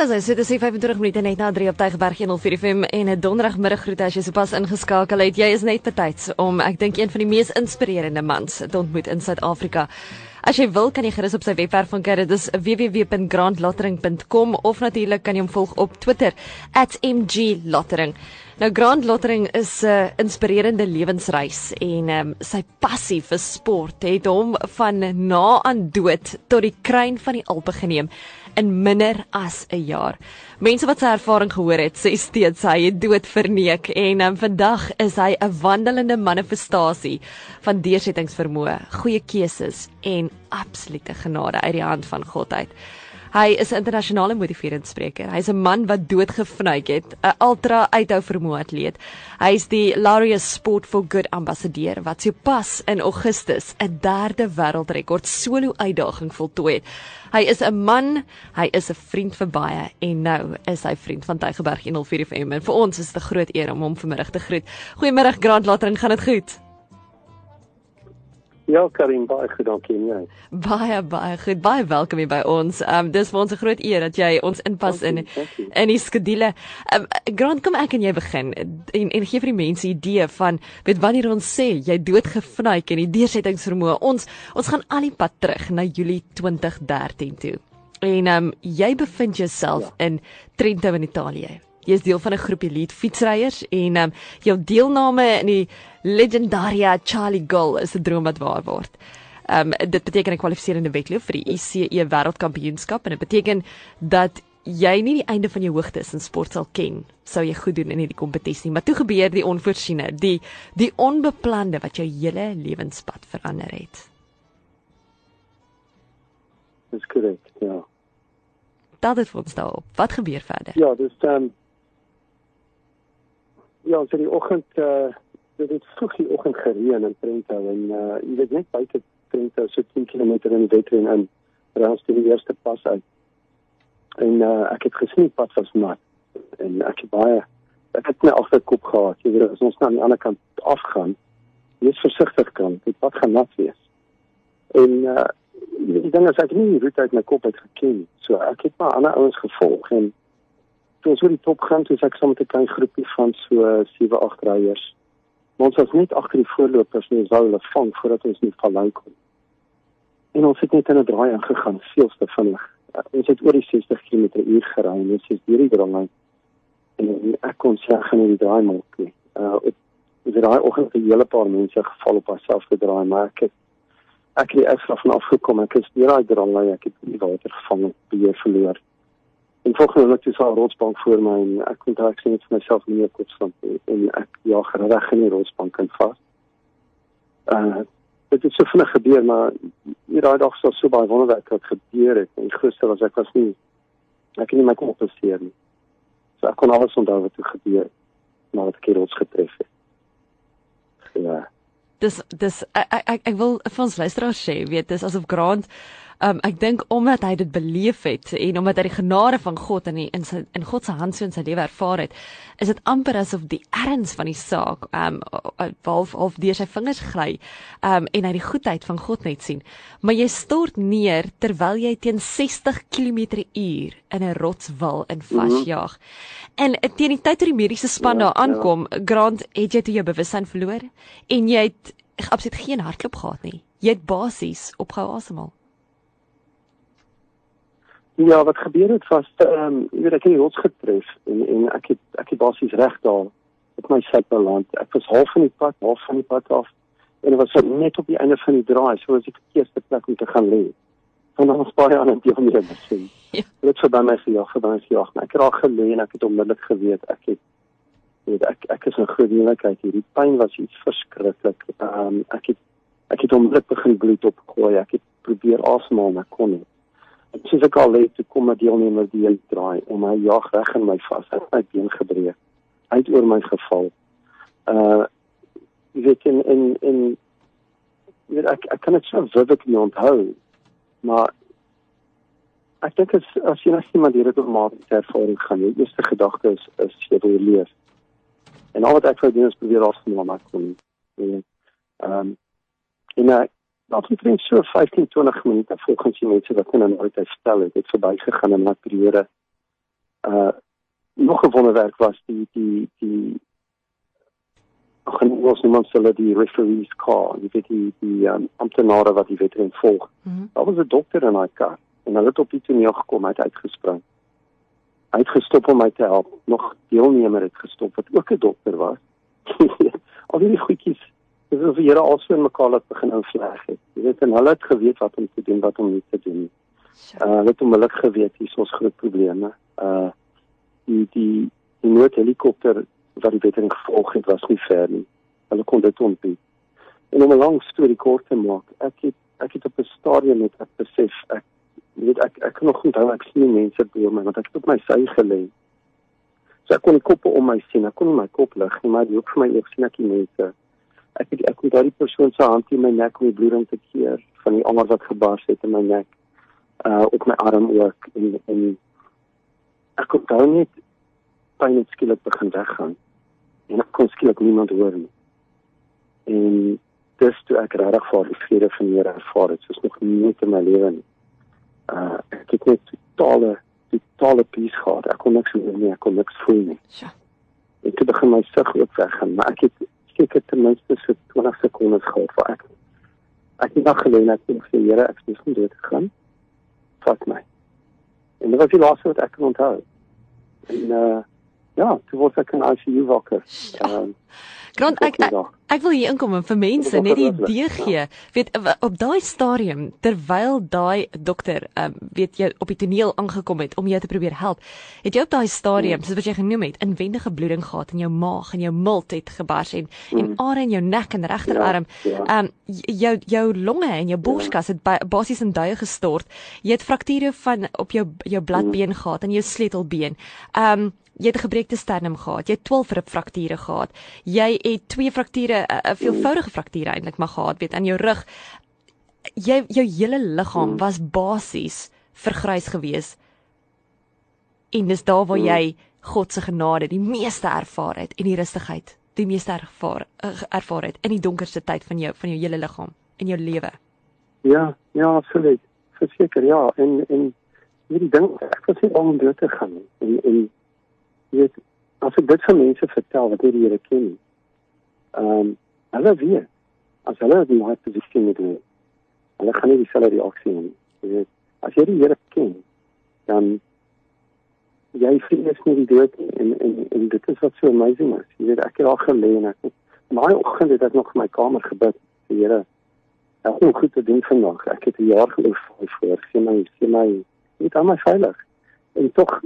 Dis is dit is 25 minute net na 3 op Tygerberg 104 FM en 'n donderdagmiddag groet as jy sopas ingeskakel het. Jy is net betyds om ek dink een van die mees inspirerende mans te ontmoet in Suid-Afrika. As jy wil kan jy gerus op sy webwerf gaan kyk. Dit is www.grandlottering.com of natuurlik kan jy hom volg op Twitter @mglottering. Nou Grand Lottering is 'n uh, inspirerende lewensreis en um, sy passie vir sport het hom van na aan dood tot die kruin van die Alpe geneem in minder as 'n jaar. Mense wat sy ervaring gehoor het, sê steeds hy het dood verneek en um, vandag is hy 'n wandelende manifestasie van deursettingsvermoë, goeie keuses en absolute genade uit die hand van God uit. Hy is 'n internasionale motiverende spreker. Hy's 'n man wat doodgevnuik het, 'n ultra uithou vermoë atleet. Hy is die Laureus Sport for Good ambassadeur wat sopas in Augustus 'n derde wêreldrekord solo uitdaging voltooi het. Hy is 'n man, hy is 'n vriend vir baie en nou is hy vriend van Tygerberg 104 FM en vir ons is dit 'n groot eer om hom vanmiddag te groet. Goeiemôre Grant Latering, gaan dit goed? Ja, Karin, baie goed, dankie en jy. Baie baie goed. Baie welkom hier by ons. Ehm um, dis vir ons 'n groot eer dat jy ons inpas in in die skedule. Ehm um, Grant, kom ek en jy begin en en gee vir die mense 'n idee van weet wanneer ons sê jy doodgevnuik en die deursettingsvermoë. Ons ons gaan al die pad terug na Julie 2013 toe. En ehm um, jy bevind jouself ja. in Trento in Italië. Jy is deel van 'n groep elite fietsryers en um, jou deelname in die Legendaria Charlie Gull is 'n droom wat waar word. Um dit beteken 'n kwalifiserende wedloop vir die ICE wêreldkampioenskap en dit beteken dat jy nie die einde van jou hoogtes in sport sal ken sou jy goed doen in hierdie kompetisie maar toe gebeur die onvoorsiene die die onbeplande wat jou hele lewenspad verander het. Dis korrek, ja. Dat het vir ons daarop. Wat gebeur verder? Ja, dis dan um, Ja, so die oggend uh, dit het vroeg die oggend gereën in Trento en uh, jy weet net buite Trento so 10 km in die wetrein in raas die eerste pas uit. En uh, ek het gesien pad was nat en ek het baie ek het my agterkop gehad. Jy weet as ons nou aan die ander kant afgaan, wees versigtig kan, dit pad gaan nat wees. En uh, die ding is ek het nie die roete uit my kop uit geken. So ek het maar ander ouens gevolg en toe ons oor die top gaan, toe ek saam met 'n klein groepie van so 7, 8 ryers. Ons was net agter die voorlopers en ons wou hulle vang voordat ons nie vallei kom. En ons het net in 'n draai ingegaan, veel te vinnig. Uh, ons het oor die 60 km/h gery en ons is deur die draai en ek kon sê gaan nie die draai maak nie. Uh op die draai oggend het 'n hele paar mense geval op haarself te draai, maar ek het ek het ekstra van afgekom. Ek het deur daai draai, ek het die water gevang, beheer verloor. En my het sy 'n rotsbank voor my en ek kon dalk dit vir myself nie meer kort van en ek ja reg in die rotsbank kan vas. Uh dit het so vinnig gebeur maar hier daai dag was so baie wonderwerk wat gebeur het en gister was ek was nie ek kan nie my kom opsteur nie. So ek kon alles onthou wat het gebeur nadat ek die rots getref het. Ja. Dis dis ek ek ek wil vir ons luisteraars sê, weet dis asof Grant Um ek dink omdat hy dit beleef het en omdat hy die genade van God in die, in sy in God se hand so in sy lewe ervaar het, is dit amper asof die erns van die saak um half half deur sy vingers gly um en hy die goedheid van God net sien. Maar jy stort neer terwyl jy teen 60 km/h in 'n rotswil in vasjaag. Mm -hmm. En teen die tyd toe die mediese span ja, daar aankom, ja. Grant, het jy toe jou bewussyn verloor en jy het absoluut geen hartklop gehad nie. Jy het basies opgehou asemhaal. Ja, wat gebeur het was ehm um, jy weet ek het die rots getref en en ek het ek het basies reg daar op my sit beland. Ek was half van die pad, half van die pad af en dit was net op die einde van die draai, so as ek die eerste plek om te gaan lê. Van dan was baie aan die ander masjien. Ja. Dit het verby my gejaag, verby my gejaag, maar ek het daar gelê en ek het onmiddellik geweet ek het weet ek ek is 'n groot moeilikheid hier. Die pyn was iets verskriklik. Ehm um, ek het ek het onmiddellik begin bloed opgooi. Ek het probeer asemhaal, maar kon nie. En soos ek al het, kom 'n deelnemer die hy draai om my jag reg in my vas, hy het my been gebreek. Hy het oor my geval. Uh jy weet in in in jy weet ek ek kan dit so vividly onthou. Maar ek dink as as jy net iemand hierdie dogmatiese ervaring gaan, die eerste gedagte is is jy wil leef. En al wat ek wou doen is probeer afsien maar kon. Ehm um, en ek Laat ons net so 15 20 minute volgens die mense wat in 'n ooit stel het, het verbygegaan in 'n periode uh nog 'n wonderwerk was die die die ag en ons noem ons hulle die referees car. Jy weet die die um, amptenare wat die wedren volg mm -hmm. daar was 'n dokter in daai kar en hulle het op die toneel gekom hy het uitgespring. Hy het gestop om my te help. Nog deelnemer het gestop wat ook 'n dokter was. Al die goedjies dis of die Here also in mekaar laat begin invleg het jy weet en hulle het geweet wat om te doen wat om nie te doen uh, hulle het onmiddellik geweet hier is ons groot probleme uh die die die noodhelikopter wat die wetter gevolg het was nie ver nie. Hulle kon dit ontbied. En om 'n lang storie kort te maak, ek het ek het op 'n stadium met ek besef ek weet ek ek kan nog onthou ek sien mense bo my want ek het op my sy gelê. So ek kon die koppe om my sien. Ek kon my kop lig, maar die hoek vir my ek sien ek die mense. Ek het ek kon daai persoon se hand in my nek om die bloeding te keer van die ander wat gebars het in my nek. Uh op my arm ook en en ek kon daar net pyn het skielik begin weggaan en ek kon skielik niemand hoor nie. En dis toe ek regtig vir die vrede van die Here ervaar het, soos nog nooit in my lewe nie. Uh ek het net totale totale peace gehad. Ek kon niks hoor nie, ek kon niks voel nie. Ja. En toe begin my sig ook weggaan, maar ek het seker ten minste so 20 sekondes gehad vir ek. Ek het nog gelê net vir die Here, ek het nie dood gegaan. Vat my. En dit was die laaste wat ek kon onthou. En uh ja, toe word ek in ICU wakker. Ja. Ehm Grond ek, ek ek wil hier inkom en vir mense net die idee gee. Ja. Weet op daai stadium terwyl daai dokter um, weet jy op die toneel aangekom het om jou te probeer help, het jy op daai stadium mm. soos wat jy genoem het, inwendige bloeding gehad in jou maag en jou milt het gebars en mm. en are in jou nek en regterarm. Ja, ja. Ehm ja. um, jou jou longe en jou borskas het basies in duie gestort. Jy het frakture van op jou jou bladbeen mm. gehad en jou sleutelbeen. Ehm um, jy het 'n gebreekte sternum gehad, jy het 12 rib frakture gehad. Jy het twee frakture, 'n uh, veelvoudige frakture eintlik maar gehad, weet aan jou rug. Jy jou hele liggaam was basies vergrys gewees. En dis daar waar jy God se genade die meeste ervaar het en die rustigheid, die meeste ervaar uh, ervaar het in die donkerste tyd van jou van jou hele liggaam in jou lewe. Ja, ja, absoluut. Verseker, ja, en en hierdie ding, ek was nie om dood te gaan nie. En en weet as ek dit vir mense vertel wat hierdie Here ken. Ehm um, hulle weet as hulle in daai posisie moet wees. Hulle gaan nie dieselfde reaksie hê nie. Jy weet as jy die Here ken, dan jy vrees nie die dood nie en en en dit is wat so amazing is. Jy weet ek het al gelê en ek my oggend het ek nog in my kamer gebid. Die Here Ek het goed te doen vandag. Ek het 'n jaar geloof voor. Sien my, sien my, dit is my veilig. En tog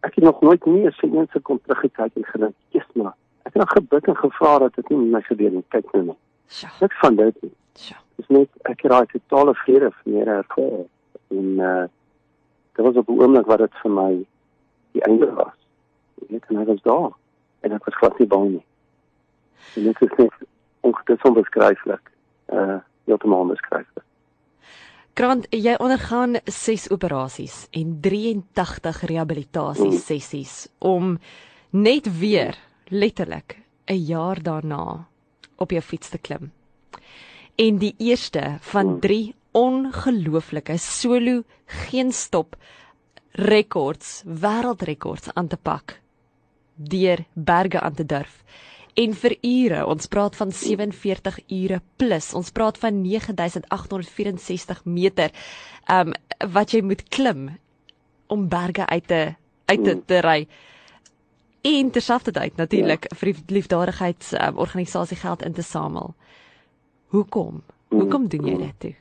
ek het nog nooit nie eens een sekond teruggekyk en gedink, "Jesus, maar ek het nog gebid en gevra dat dit nie met my gebeur nie. Kyk nou net." Ja. Ek van dit. Ja. Dis net ek het daai totale vrede van Here ervaar. En uh dit was op 'n oomblik wat dit vir my die einde was. Ek het net was daar en ek was glad nie bang nie. En dit is net ongelooflik beskryflik. Uh heeltemal beskryflik. Grant, jy ondergaan 6 operasies en 83 rehabilitasie sessies om net weer letterlik 'n jaar daarna op jou fiets te klim. En die eerste van 3 ongelooflike solo geen stop rekords, wêreldrekords aan te pak deur berge aan te durf en vir ure. Ons praat van 47 ure plus. Ons praat van 9864 meter. Um wat jy moet klim om berge uit te uit te, te ry. En terselfdertyd natuurlik ja. vir die liefdadigheids um, organisasie geld in te samel. Hoekom? Hoekom doen jy dit toe?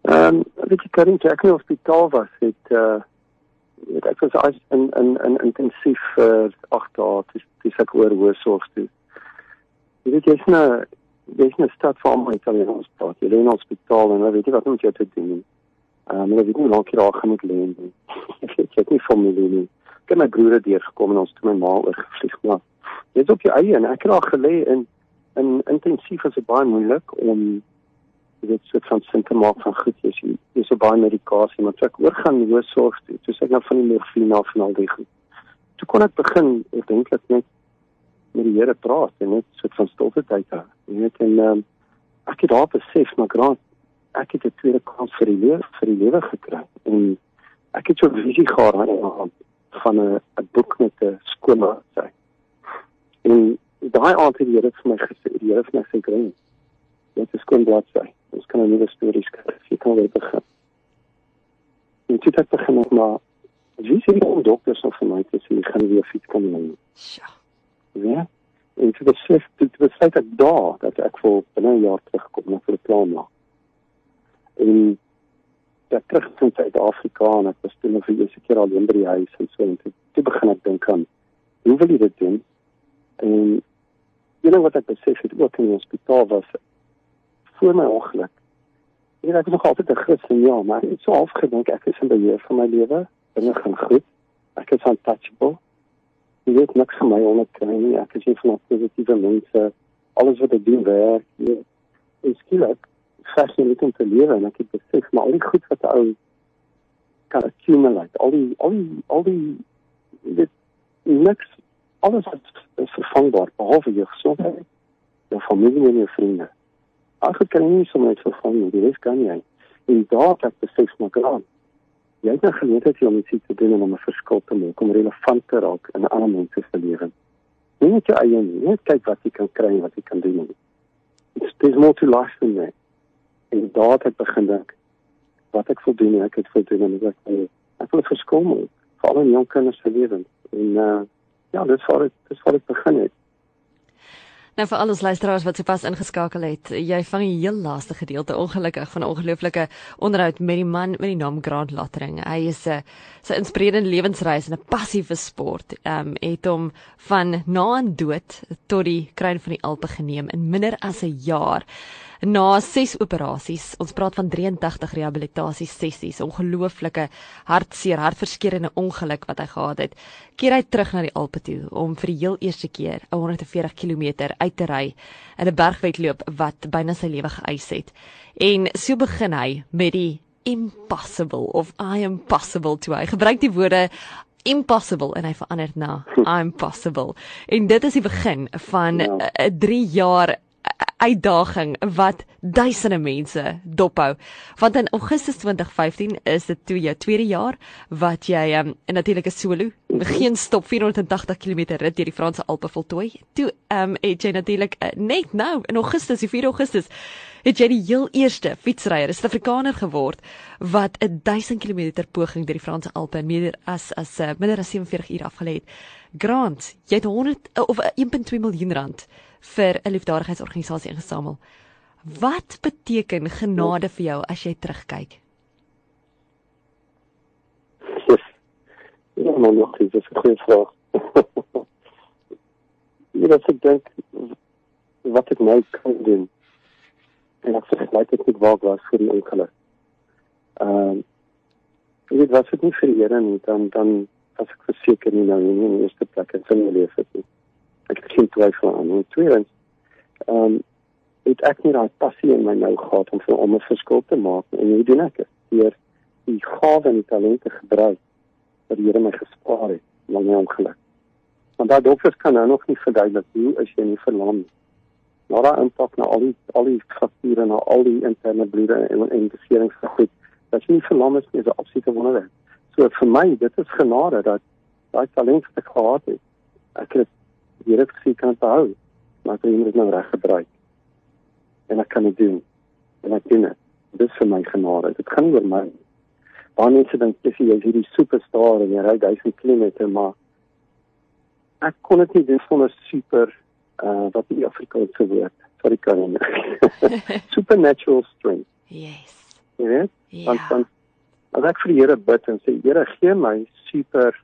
Ehm, um, weet jy, kan ek in die hospitaal was het uh weet ek was as in in in intensief vir uh, 8 dae dis dis ek oor hoë sorg toe. Jy weet jy's nou jy's nou stad van my Italiaans praat. Jy lê in 'n hospitaal en weet jy wat moet jy te doen? Ehm um, jy weet nie hoe lank jy daar gaan moet lê nie. Ek het nie familie nie. Ek het my broer deur gekom en ons toe my ma oorgevlieg maar. Jy's op jou eie en ek het daar gelê in in intensief is baie moeilik om jy weet soort van sin te maak van goed jy sien jy so baie medikasie maar ek oorgaan hoë sorg toe toe sê ek nou van die morfine af en al die goed toe kon ek begin ek dink dat net met die Here praat en net soort van stilte tyd hê jy weet en um, ek het daar besef maar graag ek het 'n tweede kans vir die lewe vir die lewe gekry en ek het so 'n visie gehad van 'n 'n boek met 'n skoolmaat sy. En daai aand het die Here vir my gesê, die Here het my gesê, "Green, dit is skoon bladsy. Ons kan 'n nuwe storie skryf. Jy kan weer begin." En toe het begin maar wie sê die dokters of vir my sê jy gaan weer fiets kan doen. Ja. Ja. En toe besef dit besluit ek daar dat ek vir binne 'n jaar terugkom na vir 'n plan maak. En ek terug in Suid-Afrika en ek was toe nog vir eers 'n keer alleen by die huis en so en toe, toe begin ek dink aan hoe wil jy dit doen? En jy weet wat ek besef het ook in die hospitaal was voor my ongeluk. Ek het nog altyd 'n Christen ja, maar ek het so afgedink ek is in beheer van my lewe. Dinge gaan goed. Ek is untouchable. Jy weet niks van my onderkry nie. Ek is nie van positiewe mense. Alles wat ek doen werk. Ek skielik vas jy net om te lewe en ek het besef maar al die goed wat ou kan accumulate. Al die al die al die dit niks alles wat is vervangbaar behalwe jou gesondheid, jou familie en jou vriende. Ek kan nie sommer net vervang nie, dit kan jy. En daar het ek besef maar klaar. Jy het 'n geleentheid om iets te doen en om 'n verskil te maak, om relevant te raak in ander mense se lewens. Nie net jou eie nie, net kyk wat jy kan kry en wat jy kan doen. It's there's more to life than that. En daar het ek begin dink wat ek wil doen, ek het wil doen en ek wil ek wil verskil maak vir al die jong kinders se lewens. En uh ja, dis waar dit dis waar dit begin het. Nou vir al ons luisteraars wat sopas ingeskakel het, jy vang die heel laaste gedeelte ongelukkig van 'n ongelooflike onderhoud met die man met die naam Grant Lattering. Hy is 'n sy inspirerende lewensreis en 'n passie vir sport. Ehm um, het hom van na aan dood tot die kruin van die Alpe geneem in minder as 'n jaar na 6 operasies. Ons praat van 83 rehabilitasie sessies, ongelooflike hartseer, hartverskeurende ongeluk wat hy gehad het. Keer hy terug na die Alpe toe om vir die heel eerste keer 'n 140 km uit te ry in 'n bergwedloop wat byna sy lewe geëis het. En so begin hy met die impossible of I am possible toe hy gebruik die woorde impossible en hy verander na I'm possible. En dit is die begin van 'n ja. 3 jaar uitdaging wat duisende mense dophou. Want in Augustus 2015 is dit toe jou tweede jaar wat jy um, in natuurlike solo geen stop 480 km rit deur die Franse Alpe voltooi. Toe ehm um, het jy natuurlik uh, net nou in Augustus, die 4 Augustus het jy die heel eerste fietsryer, Suid-Afrikaner geword wat 'n 1000 km poging deur die Franse Alpe in meer as as uh, minder as 47 ure afgelê het. Grant, jy het 100 uh, of 1.2 uh, miljoen rand vir 'n liefdadigheidsorganisasie ingesamel. Wat beteken genade vir jou as jy terugkyk? Ja, maar nog dis 'n goeie vraag. Jy weet ek dink wat ek nou kan doen. En ek like dit waar was vir die ongeluk. Ehm uh, jy weet wat ek nie vir die Here nie, dan dan as ek verseker nie nou nie in die eerste plek in my lewe het nie ek het geen twyfel aan nie. Tweedens, ehm um, het ek nie daai passie in my nou gehad om vir om 'n verskil te maak en hoe doen ek dit? Deur die gawe en talente gebruik wat die Here my gespaar het lang my ongeluk. Want daai dokters kan nou nog nie verduidelik hoe as jy nie verlam nie. Maar daai impak na al die al die frakture na al die interne bloede en en beserings gegoed. Dat jy nie verlam is nie, is 'n absolute wonderwerk. So vir my, dit is genade dat daai talent wat ek gehad het, ek het die Here gesê kan behou, maar jy moet dit nou reg gebruik. En ek kan dit doen. En ek doen dit. Dis vir my genade. Dit gaan nie oor my. Baie mense dink jy is hierdie superster en jy ry 1000 km maar ek kon dit nie doen sonder super uh wat die Afrikaanse woord sorry kan nie. Supernatural strength. Yes. Ja. Want yeah. want as ek vir die Here bid en sê Here gee my super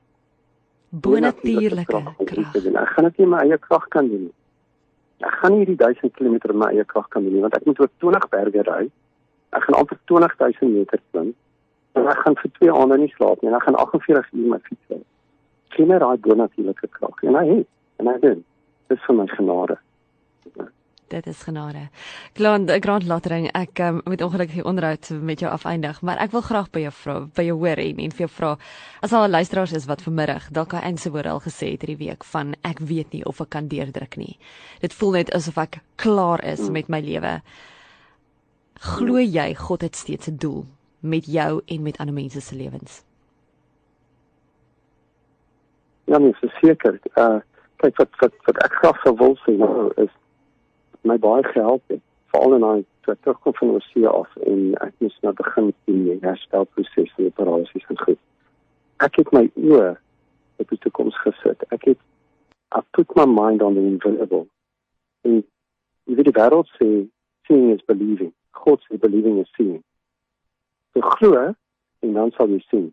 bonatuurlike krag. Ek gaan dit nie my eie krag kan doen nie. Ek gaan nie hierdie 1000 km my eie krag kan doen nie want ek moet oor 20 berge ry. Ek gaan amper 20000 meter klim. En ek gaan vir 2 aande nie slaap nie en ek gaan 48 uur met fiets ry. Geen raai bonatuurlike krag. En hy het en hy doen. Dis vir my genade. Dit is genade. Grant Grant Lattering, ek um, moet ongelukkig onderhoud met jou afeindig, maar ek wil graag by jou vra, by jou hoor en en vir jou vra as al 'n luisteraars is wat vanmiddag dalk hy ense woord al gesê het hierdie week van ek weet nie of ek kan deurdruk nie. Dit voel net asof ek klaar is mm. met my lewe. Glo jy God het steeds 'n doel met jou en met ander mense se lewens? Ja, nee, verseker. Uh kyk wat wat wat ek graag sou wil sê nou is my baie gehelp het. Veral in daai toe terugkom van oorsee af en ek moes nou begin die herstelproses en operasies en goed. Ek het my oë op die toekoms gesit. Ek het I put my mind on the invisible. En jy weet die wêreld sê seeing is believing. God sê believing is seeing. So glo en dan sal jy sien.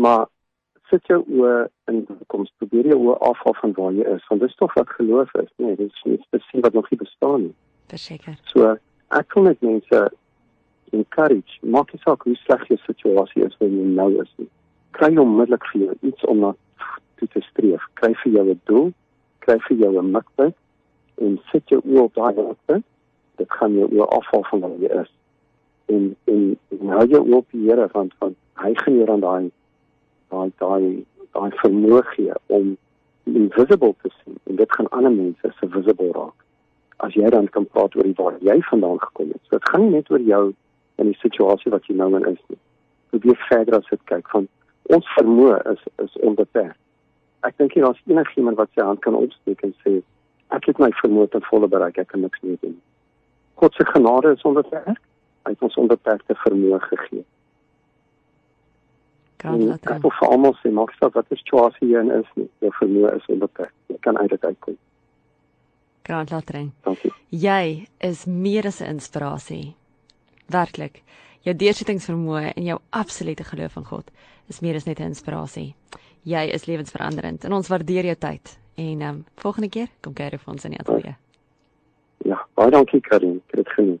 Maar sit jou oë in die toekoms, probeer jou oë afhaal van waar jy is, want dis tog wat geloof is. Nee, dit is iets te sien wat nog nie bestaan nie. Verseker. So ek wil net mense encourage, maak nie saak hoe sleg jou situasie is wanneer jy nou is nie. Kry onmiddellik vir jou iets om na toe te streef. Kry vir jou 'n doel, kry vir jou 'n mikpunt en sit jou oë op daai mikpunt. Dit gaan jou oë afhaal van waar jy is. En en, en hou jou oë op die Here want want hy gaan jou aan daai daai daai daai vermoë gee om invisible te sien en dit gaan ander mense se visible raak. As jy dan kan praat oor waar jy vandaan gekom het. So dit gaan nie net oor jou en die situasie wat jy nou in is nie. Probeer verder as dit kyk van ons vermoë is is onbeperk. Ek dink hier daar's enigiemand wat sy hand kan opsteek en sê ek het my vermoë tot volle bereik, ek kan niks meer doen. God se genade is onbeperk. Hy het ons onbeperkte vermoë gegee. Kan En laat. Ek wil vir almal sê, maak saak wat die situasie hier in is nie. Jou vermoë is onbeperk. Jy kan uit dit uitkom. Grant Lottering. Dankie. Jy is meer as 'n inspirasie. Werklik. Jou deursettingsvermoë en jou absolute geloof in God is meer as net 'n inspirasie. Jy is lewensveranderend en ons waardeer jou tyd. En ehm um, volgende keer kom kuier vir ons in die ateljee. Ja, baie dankie Karin. Ek het dit geniet.